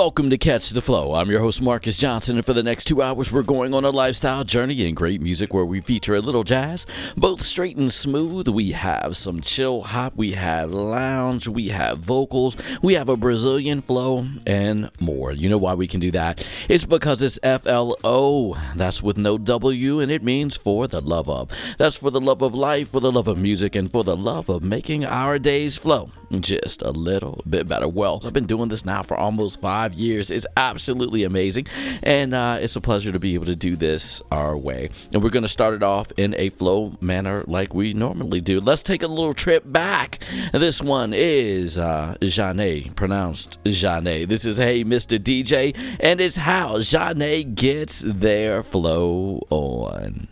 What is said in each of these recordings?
Welcome to Catch the Flow. I'm your host, Marcus Johnson, and for the next two hours, we're going on a lifestyle journey in great music where we feature a little jazz, both straight and smooth. We have some chill hop, we have lounge, we have vocals, we have a Brazilian flow, and more. You know why we can do that? It's because it's FLO. That's with no W, and it means for the love of. That's for the love of life, for the love of music, and for the love of making our days flow just a little bit better. Well, I've been doing this now for almost five years. is absolutely amazing, and uh, it's a pleasure to be able to do this our way. And we're going to start it off in a flow manner like we normally do. Let's take a little trip back. This one is uh, Zhané, pronounced Zhané. This is Hey Mr. DJ, and it's how Zhané gets their flow on.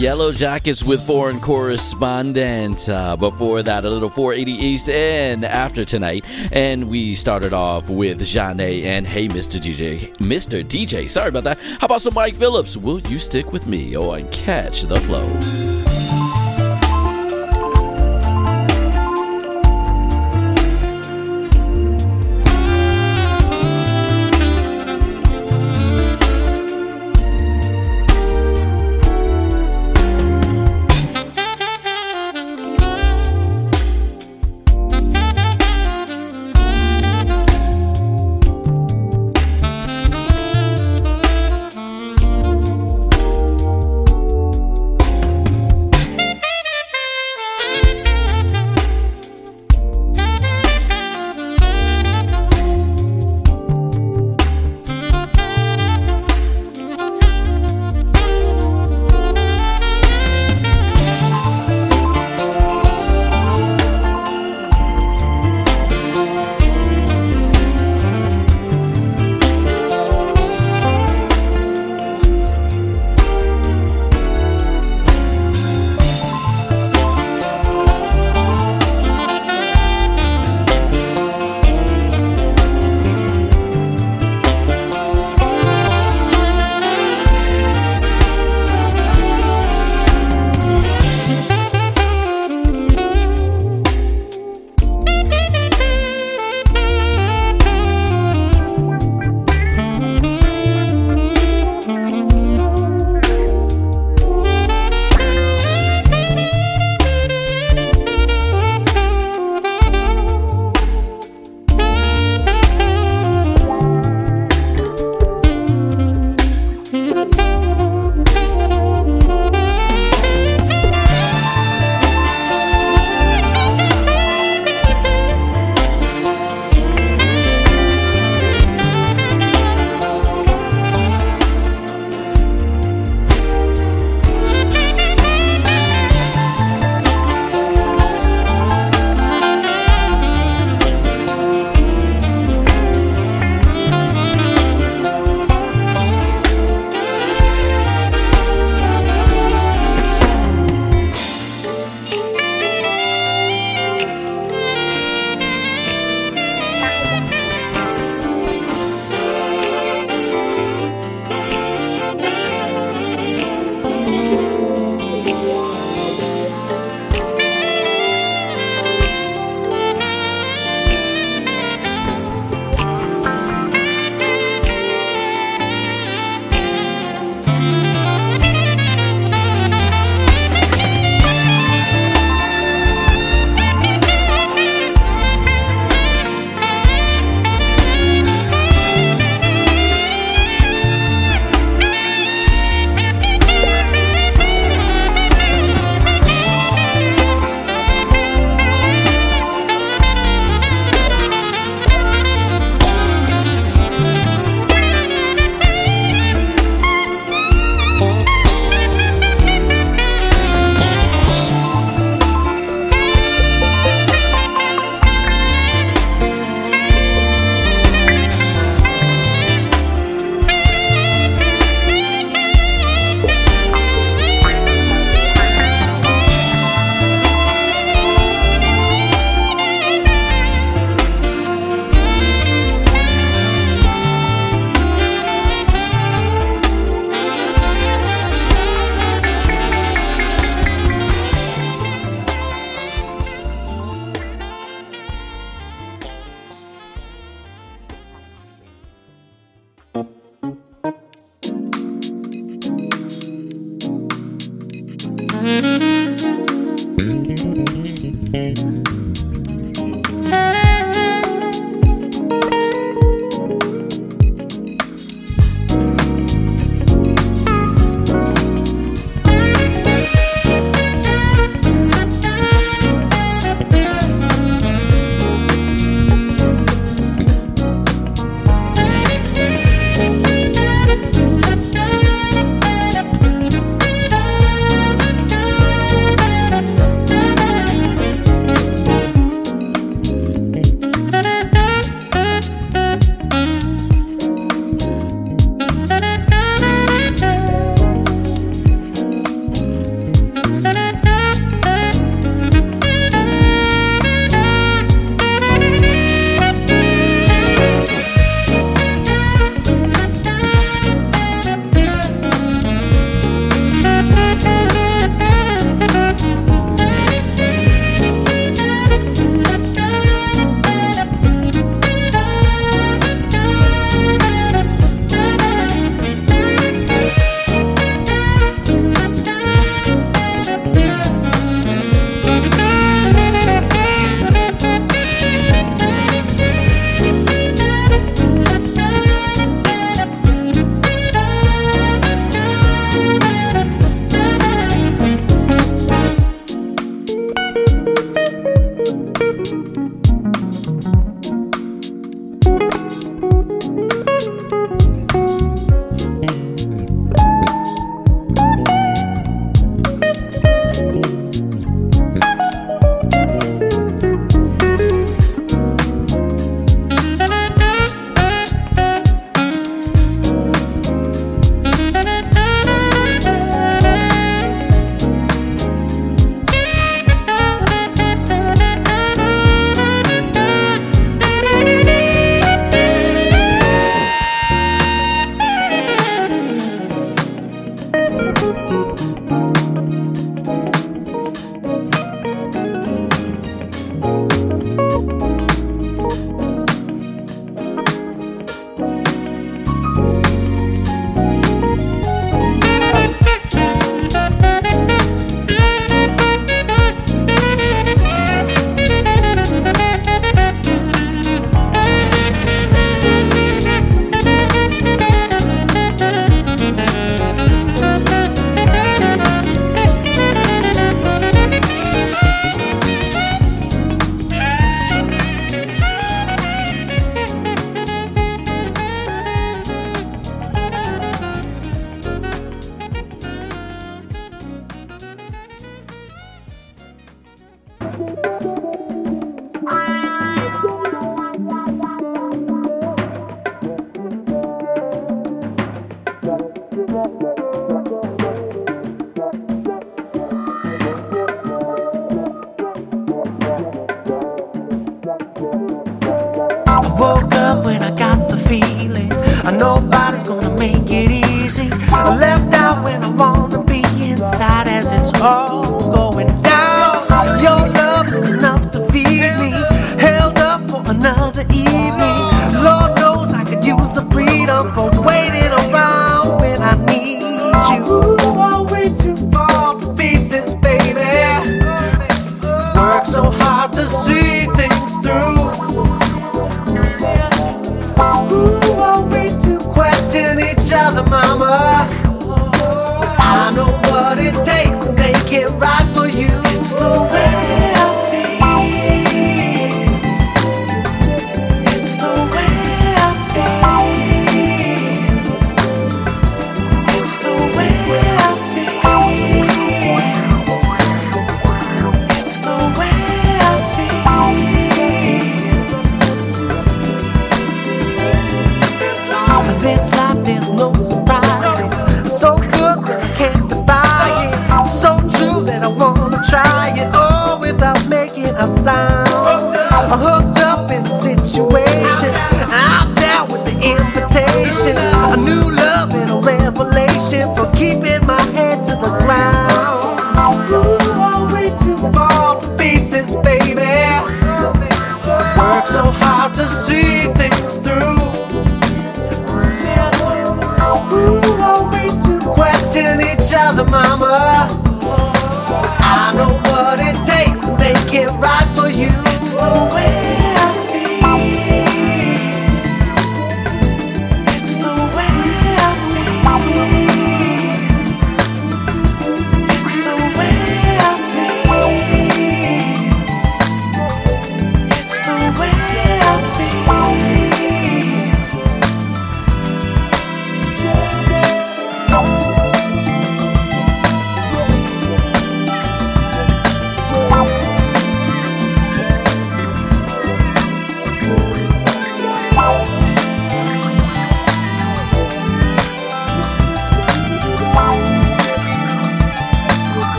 The Yellowjackets with Foreign Correspondent. Uh, before that, a little 480 East and after tonight. And we started off with Zhané and Hey Mr. DJ. Mr. DJ, sorry about that. How about some Mike Phillips? Will you stick with me on Catch the Flow?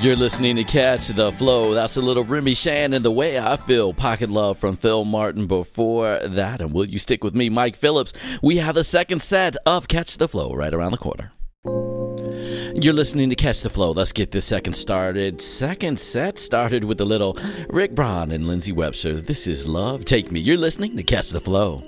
You're listening to Catch the Flow. That's a little Remy Shand, The Way I Feel. Pocket Love from Phil Martin before that. And will you stick with me, Mike Phillips? We have the second set of Catch the Flow right around the corner. You're listening to Catch the Flow. Let's get this second started. Second set started with a little Rick Braun and Lindsey Webster. This is Love Take Me. You're listening to Catch the Flow.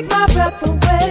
take my breath away.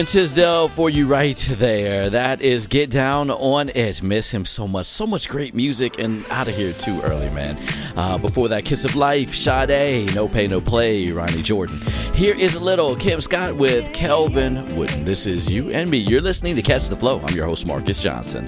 Wayman Tisdale for you right there. That is Get Down on It. Miss him so much. So much great music and out of here too early, man. Uh, before that, Kiss of Life, Sade, No Pay, No Play, Ronny Jordan. Here is a little Kim Scott with Kelvin Wooten. This is you and me. You're listening to Catch the Flow. I'm your host, Marcus Johnson.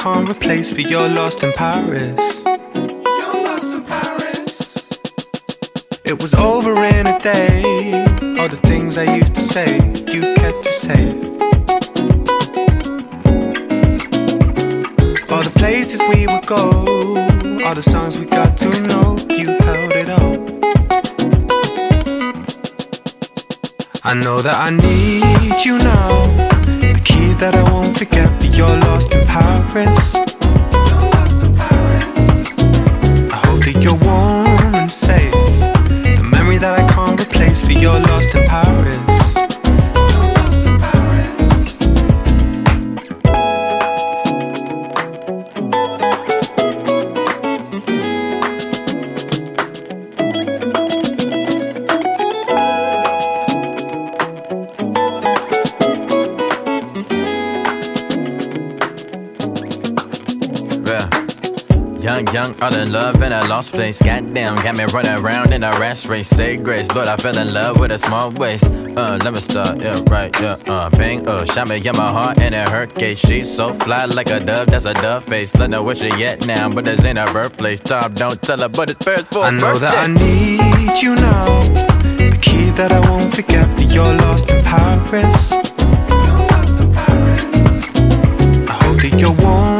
Can't replace, but you're lost in Paris. You're lost in Paris. It was over in a day. All the things I used to say, you kept to say. All the places we would go, all the songs we got to know, you held it all. I know that I need place. Goddamn, got me running around in a rash race. Say grace, Lord, I fell in love with a small waist. Uh, let me start, yeah, right, yeah, uh, bang, uh, shot me in my heart and it hurt case. She's so fly like a dove, that's a dove face. Let know where she at now, but this ain't her birthplace. Tom, don't tell her, but it's first for I know birthday. that I need you now. The key that I won't forget, but you're lost in Paris. You're lost in Paris. I hope that you're warm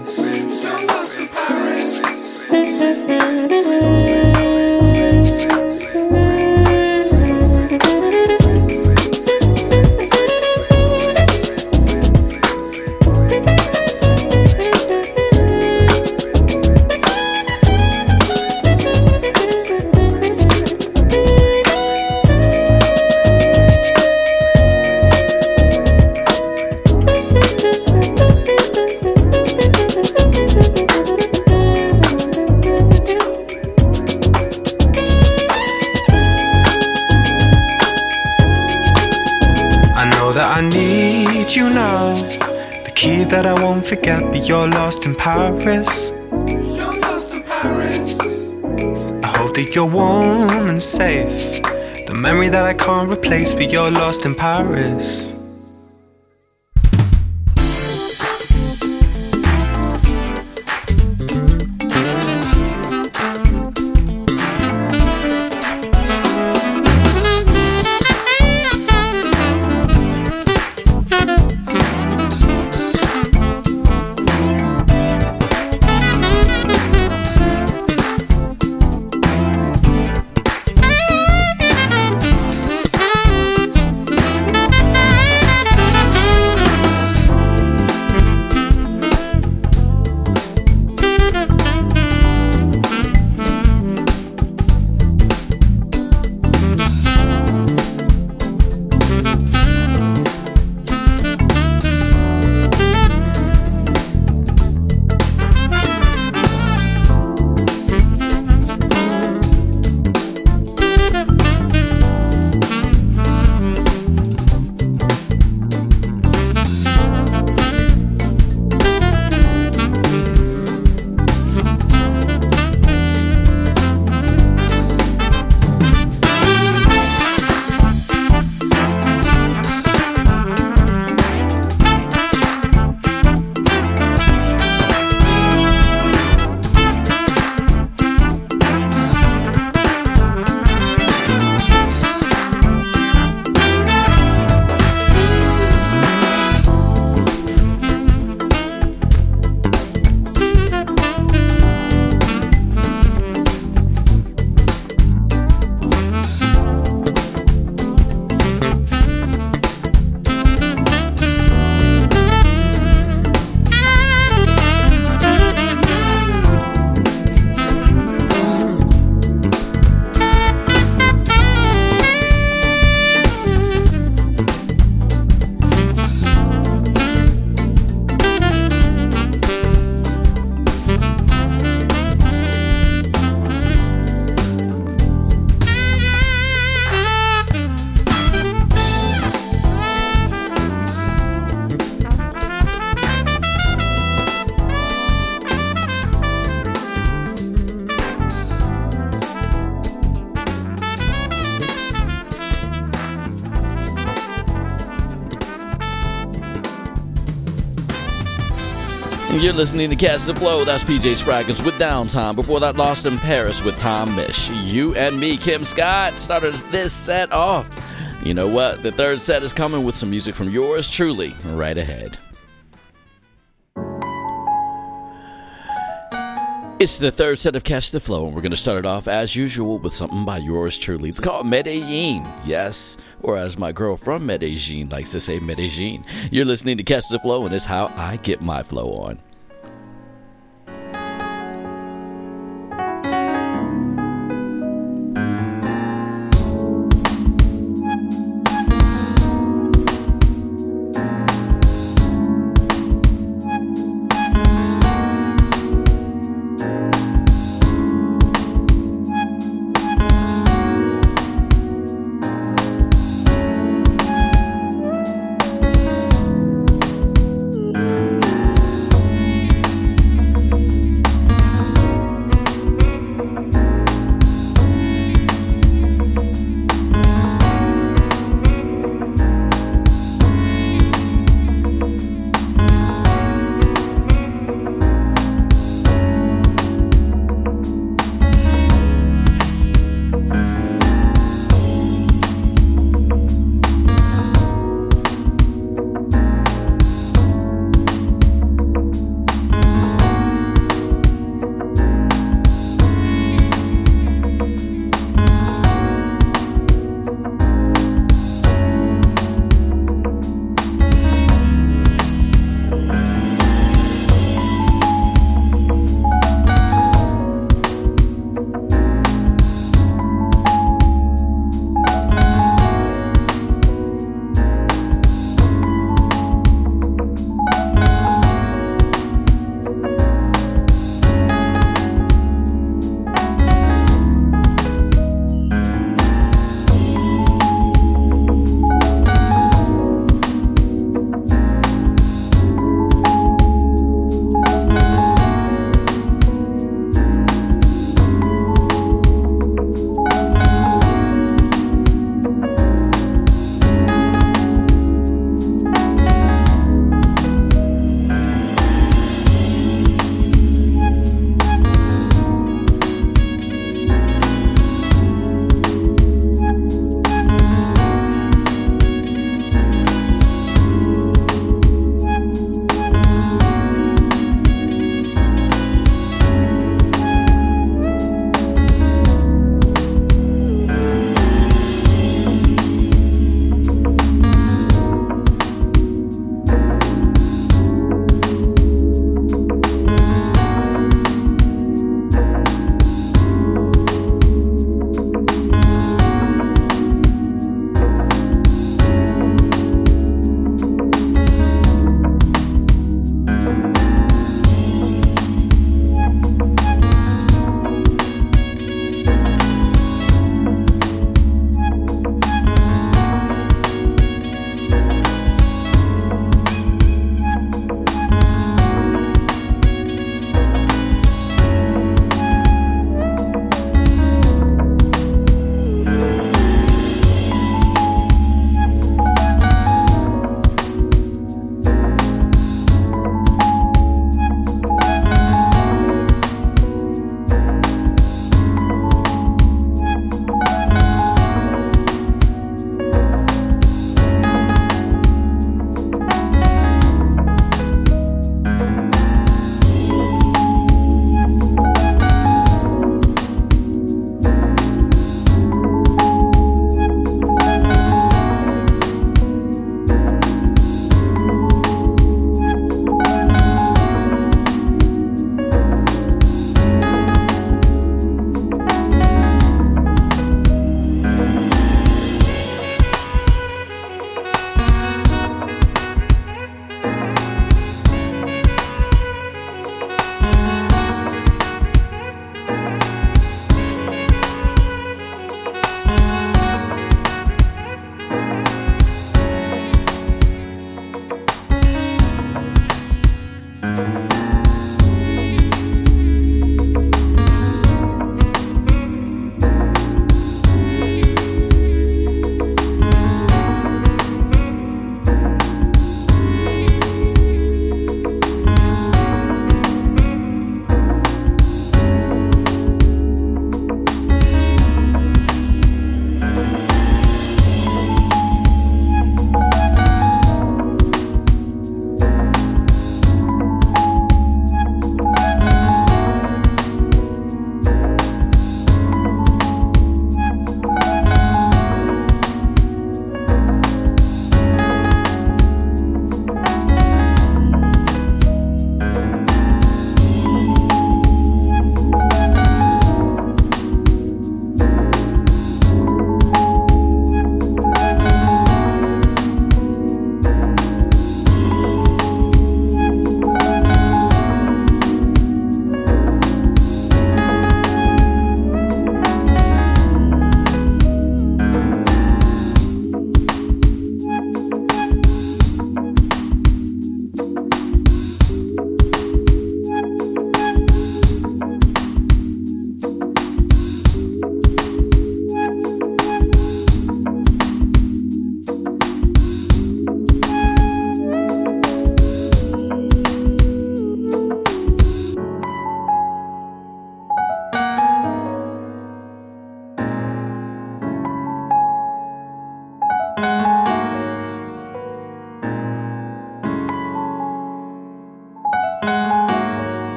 You're warm and safe. The memory that I can't replace, but you're lost in Paris. Listening to Catch the Flow. That's PJ Spraggins with Downtime. Before that, Lost in Paris with Tom Misch. You and me, Kim Scott, started this set off. You know what? The third set is coming with some music from yours truly right ahead. It's the third set of Catch the Flow, and we're going to start it off as usual with something by yours truly. It's called Medellin, yes, or as my girl from Medellin likes to say, Medellin. You're listening to Catch the Flow, and it's how I get my flow on.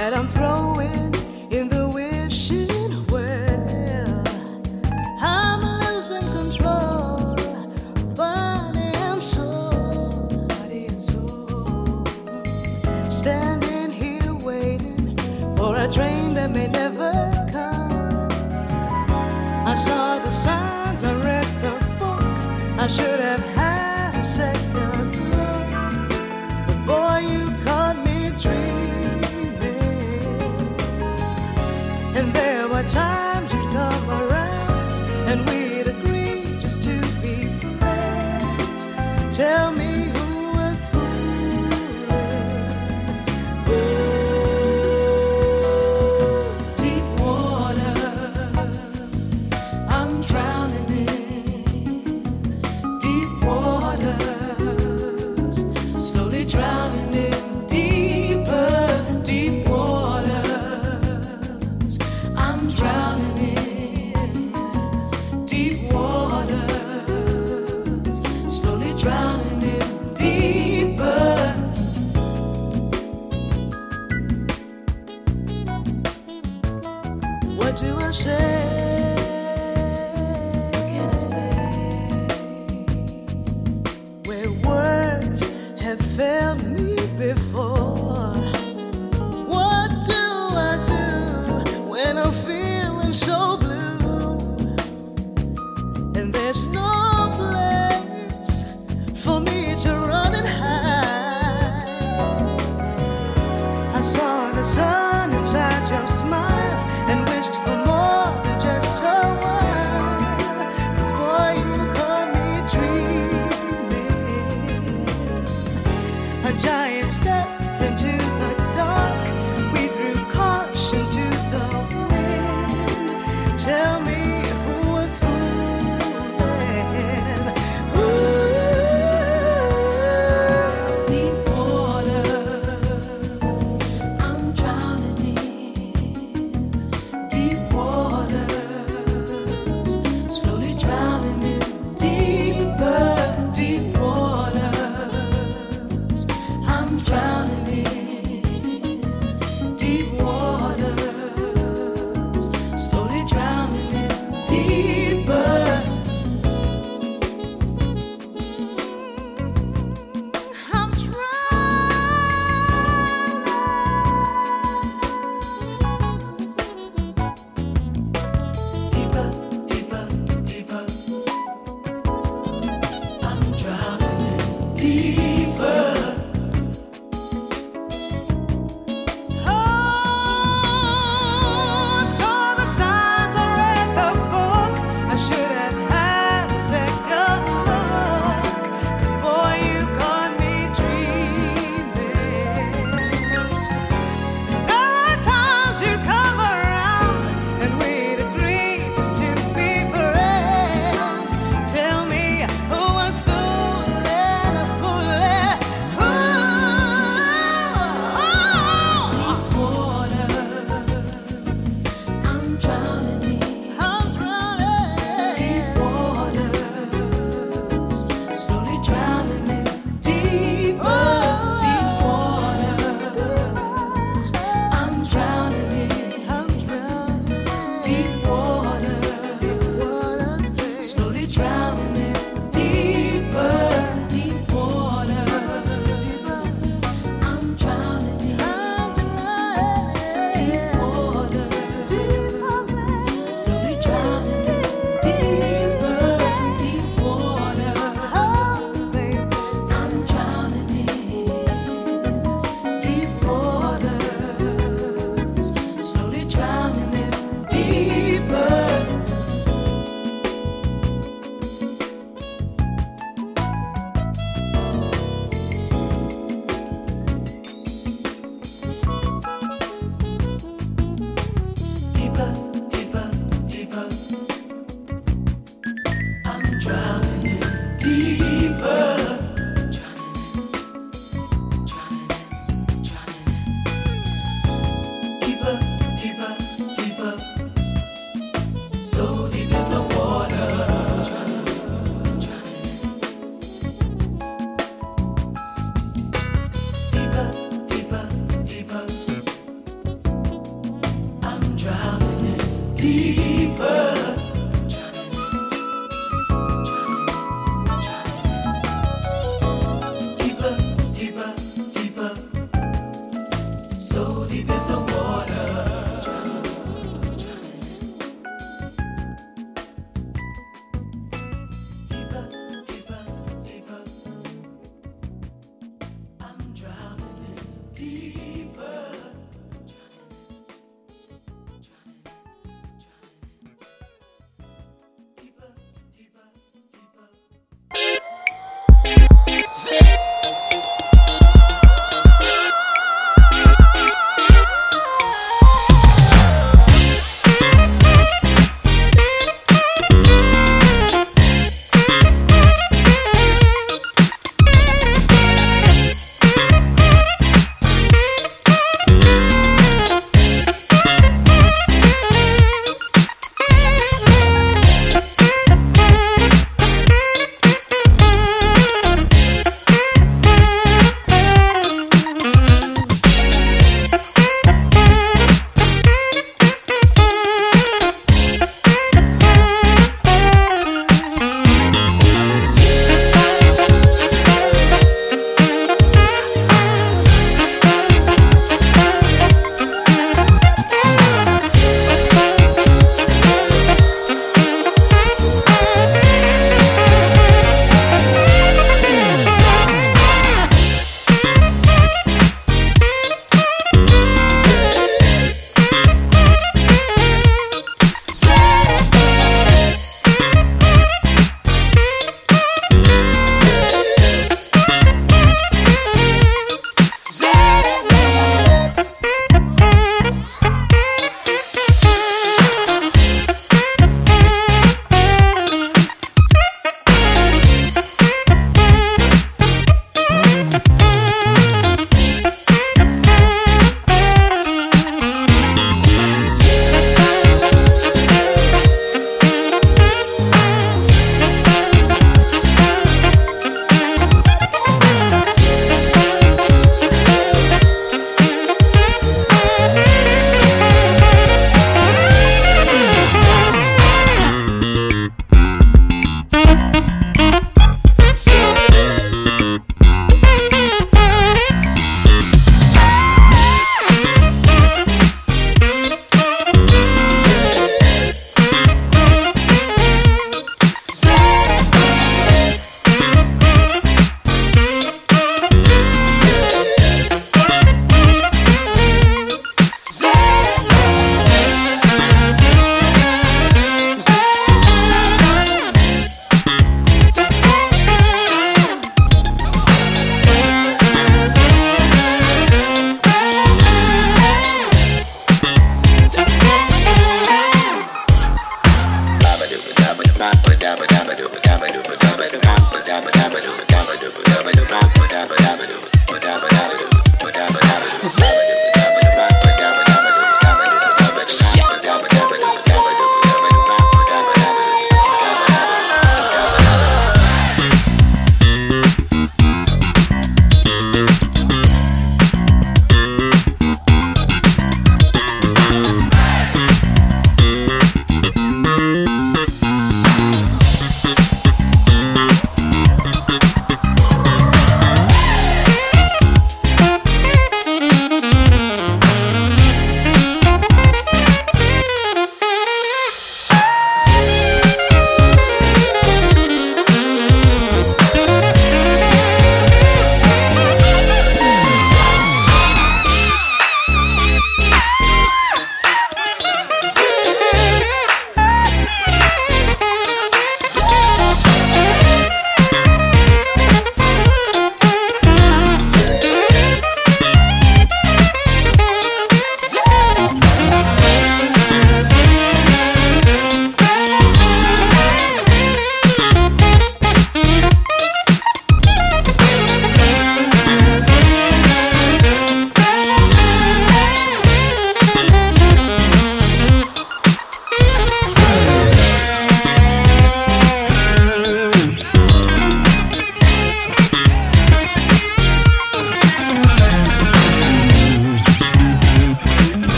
that I'm proud.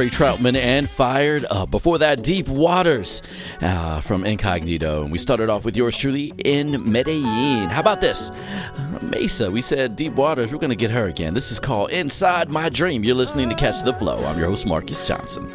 Andre Troutman and Fired Up. Before that, Deep Waters uh, from Incognito. And we started off with yours truly in Medellin. How about this? Uh, Mesa, we said Deep Waters. We're going to get her again. This is called Inside My Dream. You're listening to Catch the Flow. I'm your host, Marcus Johnson.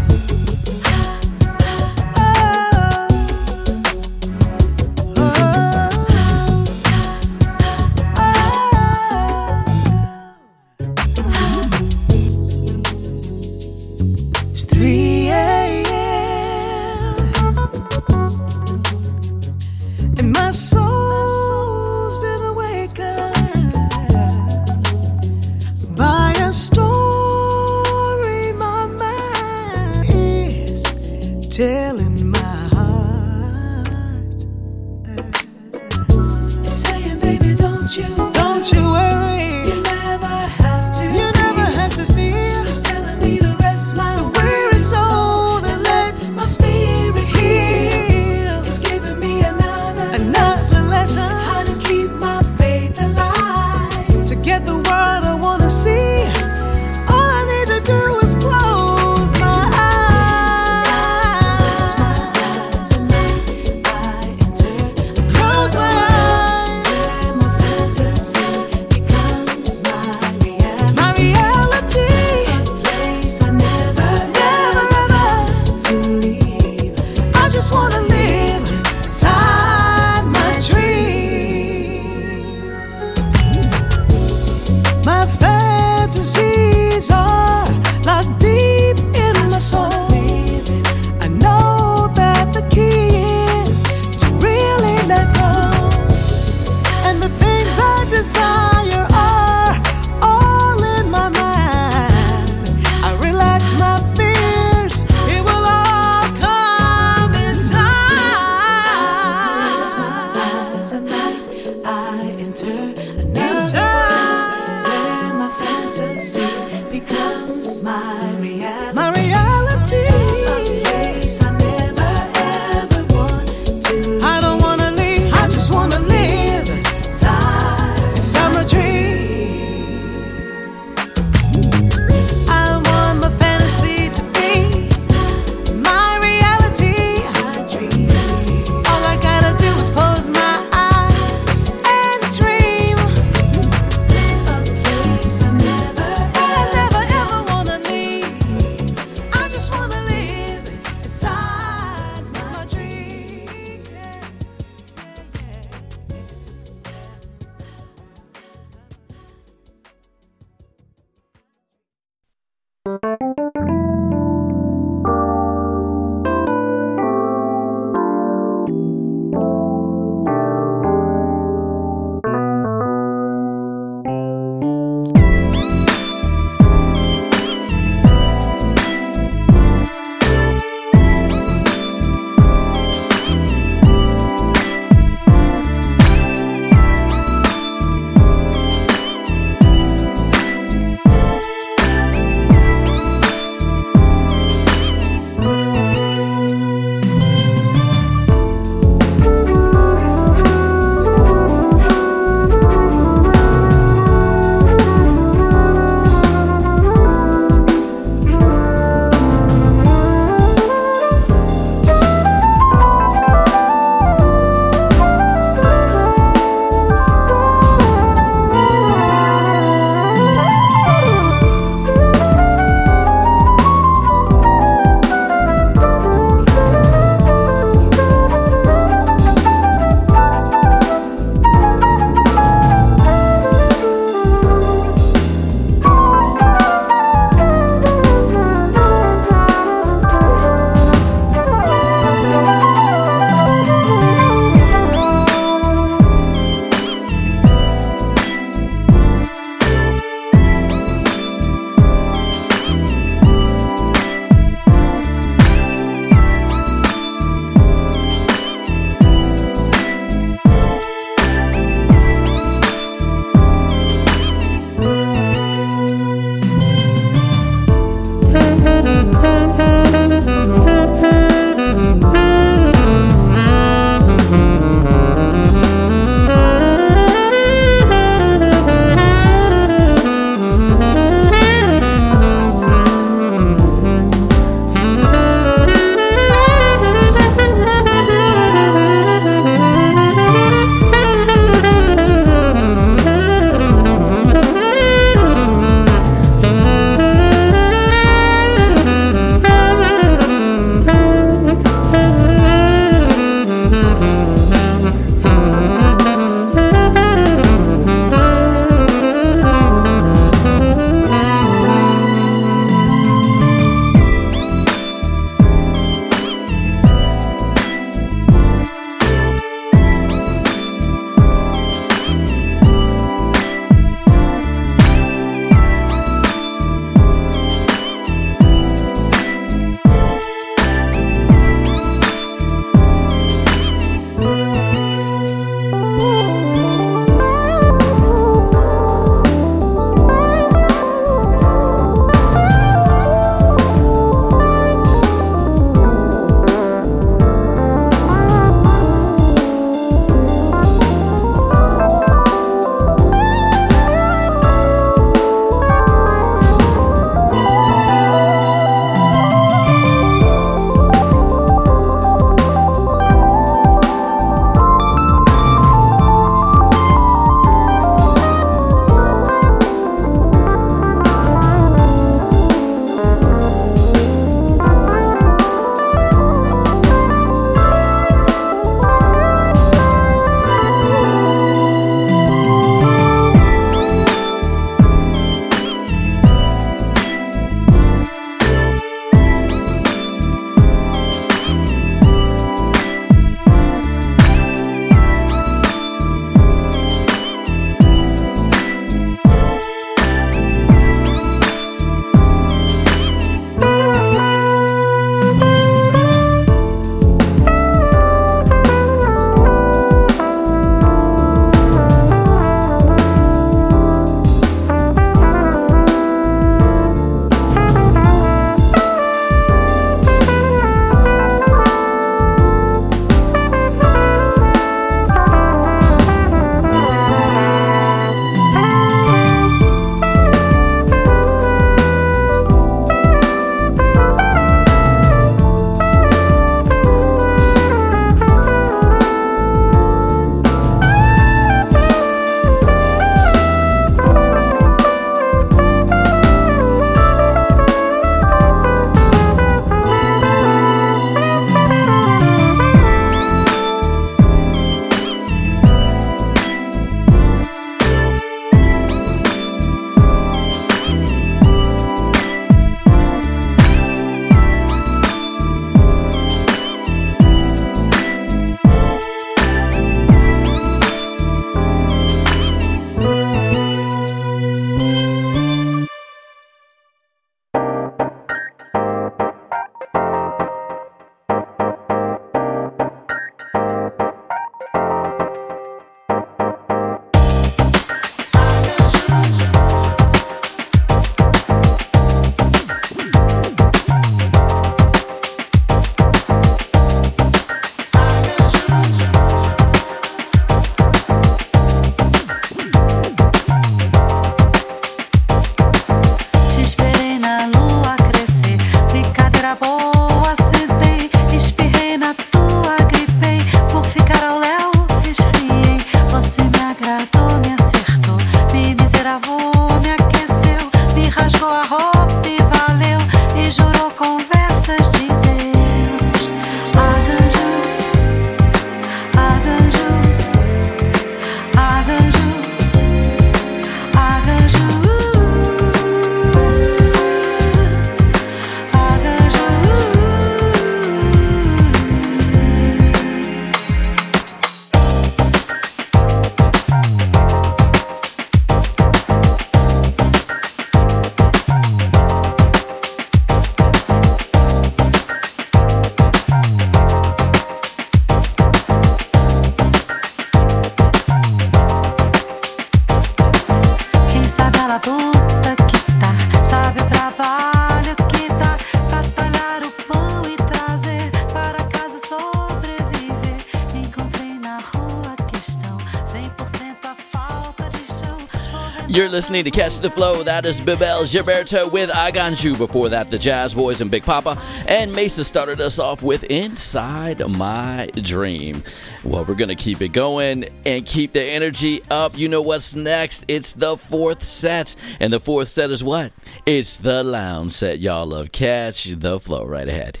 Listening to Catch the Flow. That is Bebel Gilberto with Aganju. Before that, the Jazz Boys and Big Papa. And Mesa started us off with Inside My Dream. Well, we're going to keep it going and keep the energy up. You know what's next? It's the fourth set. And the fourth set is what? It's the lounge set. Y'all love Catch the Flow right ahead.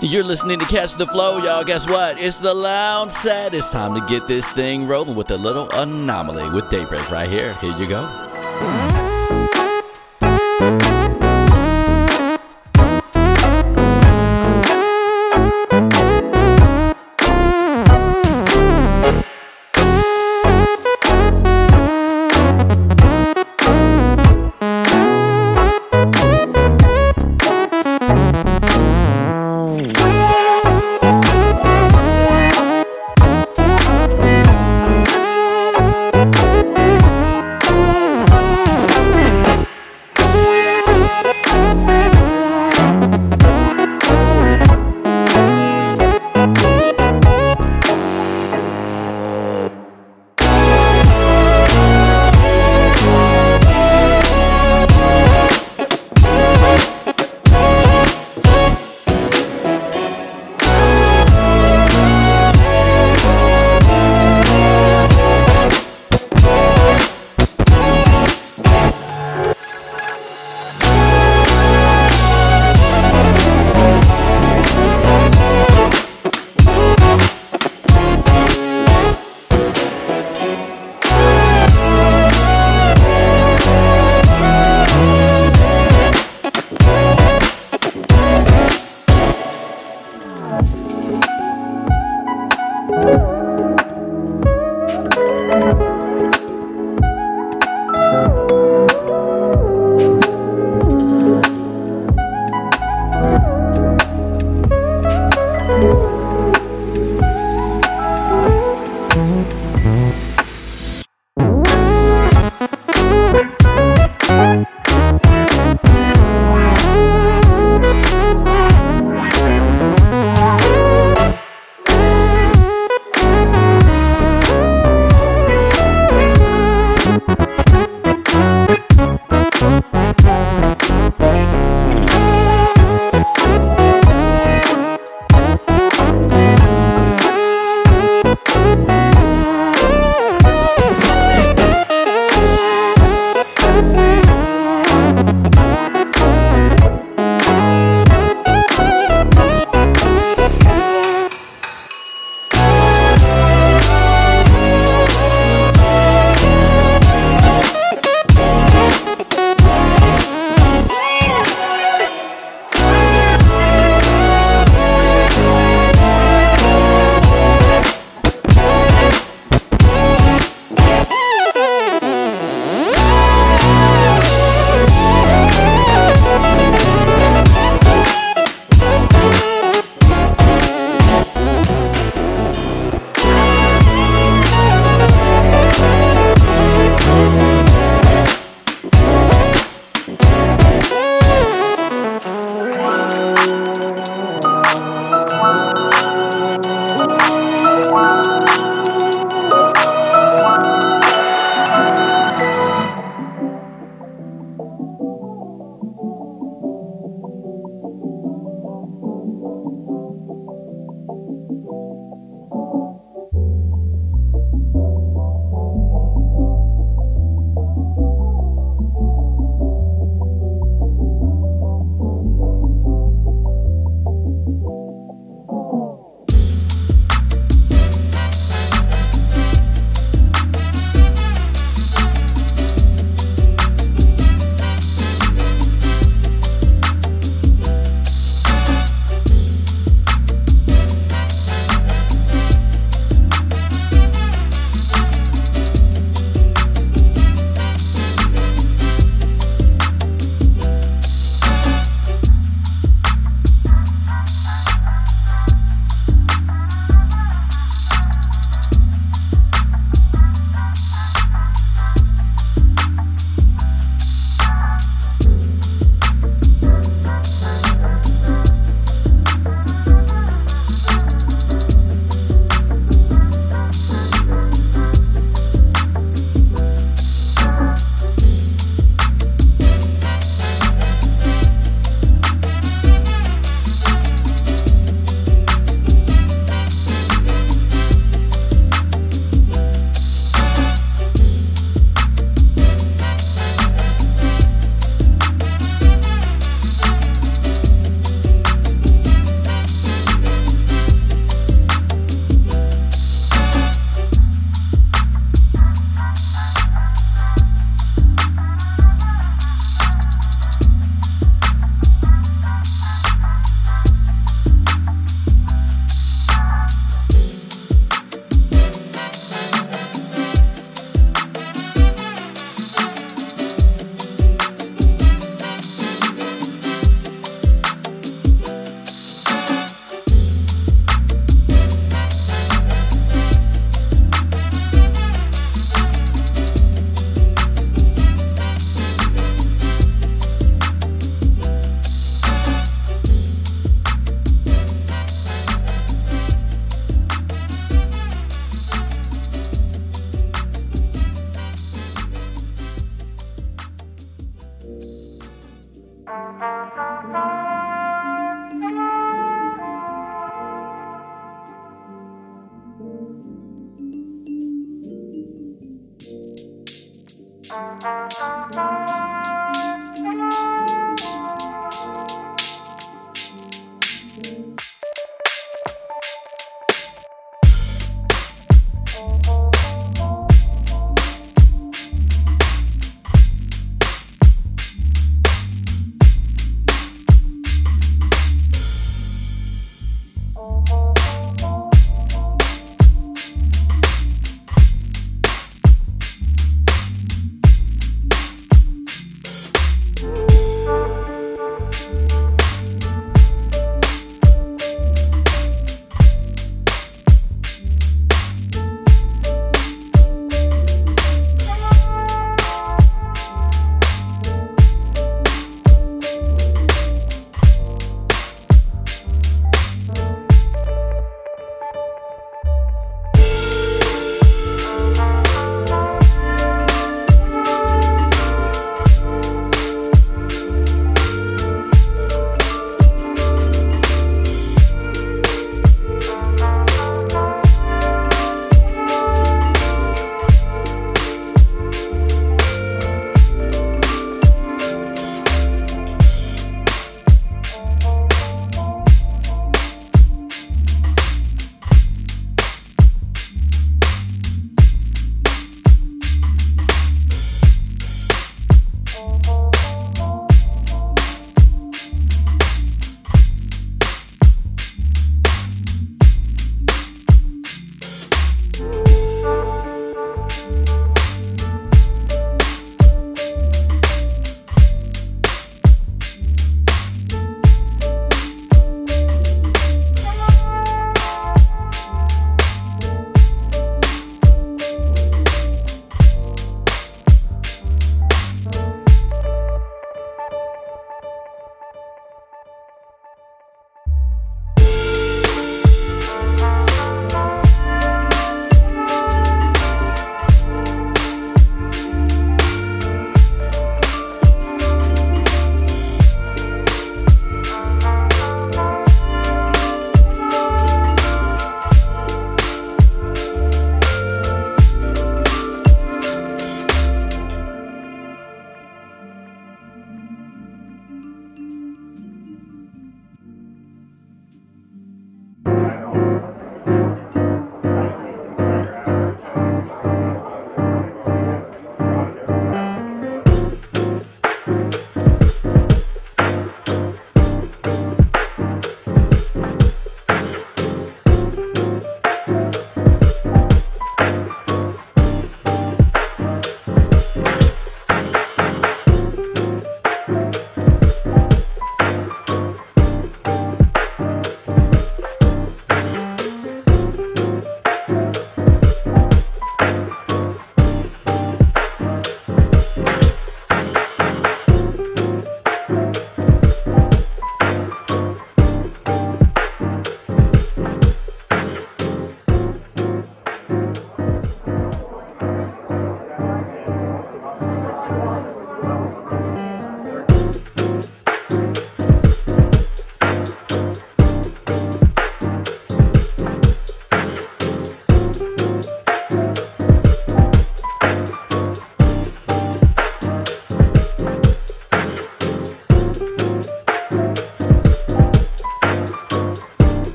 You're listening to Catch the Flow, y'all. Guess what? It's the lounge set. It's time to get this thing rolling with a little anomaly with Daybreak right here. Here you go.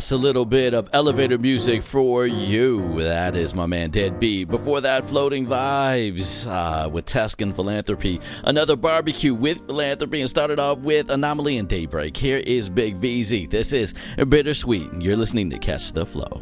That's a little bit of elevator music for you. That is my man Deadbeat. Before that, Floating Vibes uh, with Tuscan Philanthropy. Another barbecue with philanthropy and started off with Anomaly and Daybreak. Here is Big VZ. This is Bittersweet. You're listening to Catch the Flow.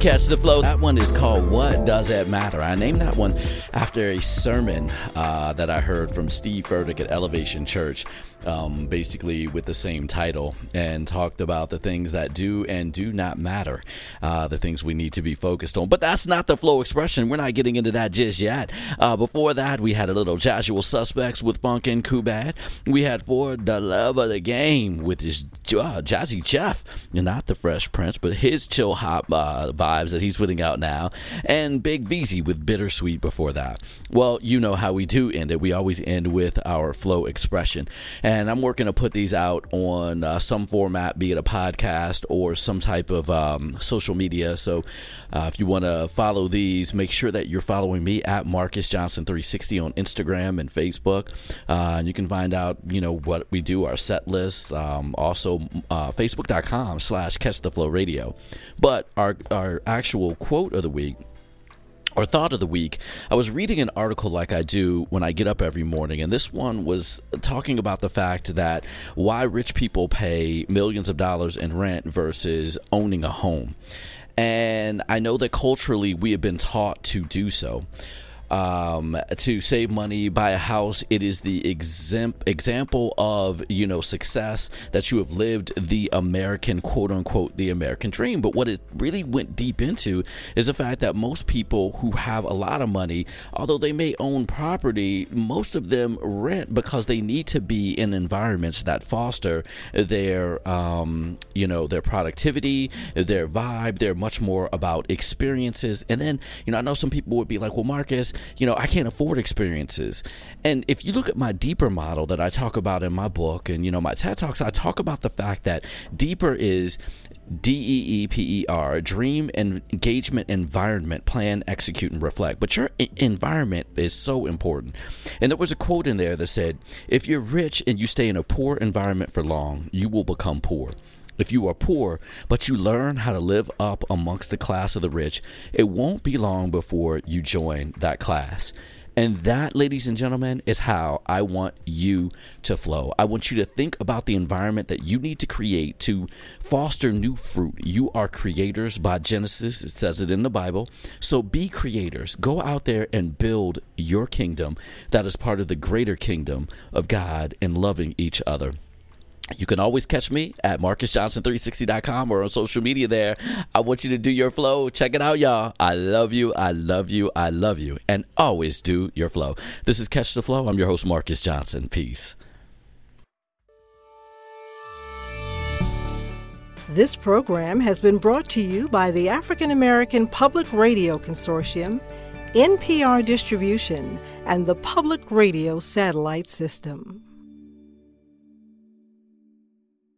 Catch the Flow. That one is called What Does It Matter? I named that one after a sermon uh, that I heard from Steve Furtick at Elevation Church um, basically with the same title, and talked about the things that do and do not matter, uh, the things we need to be focused on. But that's not the flow expression. We're not getting into that just yet. Uh, before that, we had a little Jazzual Suspects with Funk and Kubad. We had For the Love of the Game with his uh, Jazzy Jeff, not the Fresh Prince, but his chill hop uh, vibes that he's putting out now, and Big Veezy with Bittersweet before that. Well, you know how we do end it. We always end with our flow expression and I'm working to put these out on uh, some format, be it a podcast or some type of um, social media. So uh, if you want to follow these, make sure that you're following me at Marcus Johnson 360 on Instagram and Facebook, uh, and you can find out you know what we do, our set lists, um, also uh, Facebook.com/slash Catch the Flow Radio. But our our actual quote of the week or thought of the week, I was reading an article like I do when I get up every morning, and this one was talking about the fact that why rich people pay millions of dollars in rent versus owning a home. And I know that culturally we have been taught to do so um, to save money, buy a house. It is the exem- example of you know success that you have lived the American quote unquote the American dream. But what it really went deep into is the fact that most people who have a lot of money, although they may own property, most of them rent because they need to be in environments that foster their um, you know their productivity, their vibe. They're much more about experiences. And then you know I know some people would be like, well, Marcus you know, I can't afford experiences. And if you look at my deeper model that I talk about in my book and, you know, my TED Talks, I talk about the fact that deeper is D E E P E R, dream engagement environment, plan, execute, and reflect. But your environment is so important. And there was a quote in there that said, If you're rich and you stay in a poor environment for long, you will become poor. If you are poor, but you learn how to live up amongst the class of the rich, it won't be long before you join that class. And that, ladies and gentlemen, is how I want you to flow. I want you to think about the environment that you need to create to foster new fruit. You are creators by Genesis, it says it in the Bible. So be creators. Go out there and build your kingdom that is part of the greater kingdom of God and loving each other. You can always catch me at marcusjohnson360.com or on social media there. I want you to do your flow. Check it out, y'all. I love you. I love you. I love you. And always do your flow. This is Catch the Flow. I'm your host, Marcus Johnson. Peace. This program has been brought to you by the African American Public Radio Consortium, NPR Distribution, and the Public Radio Satellite System.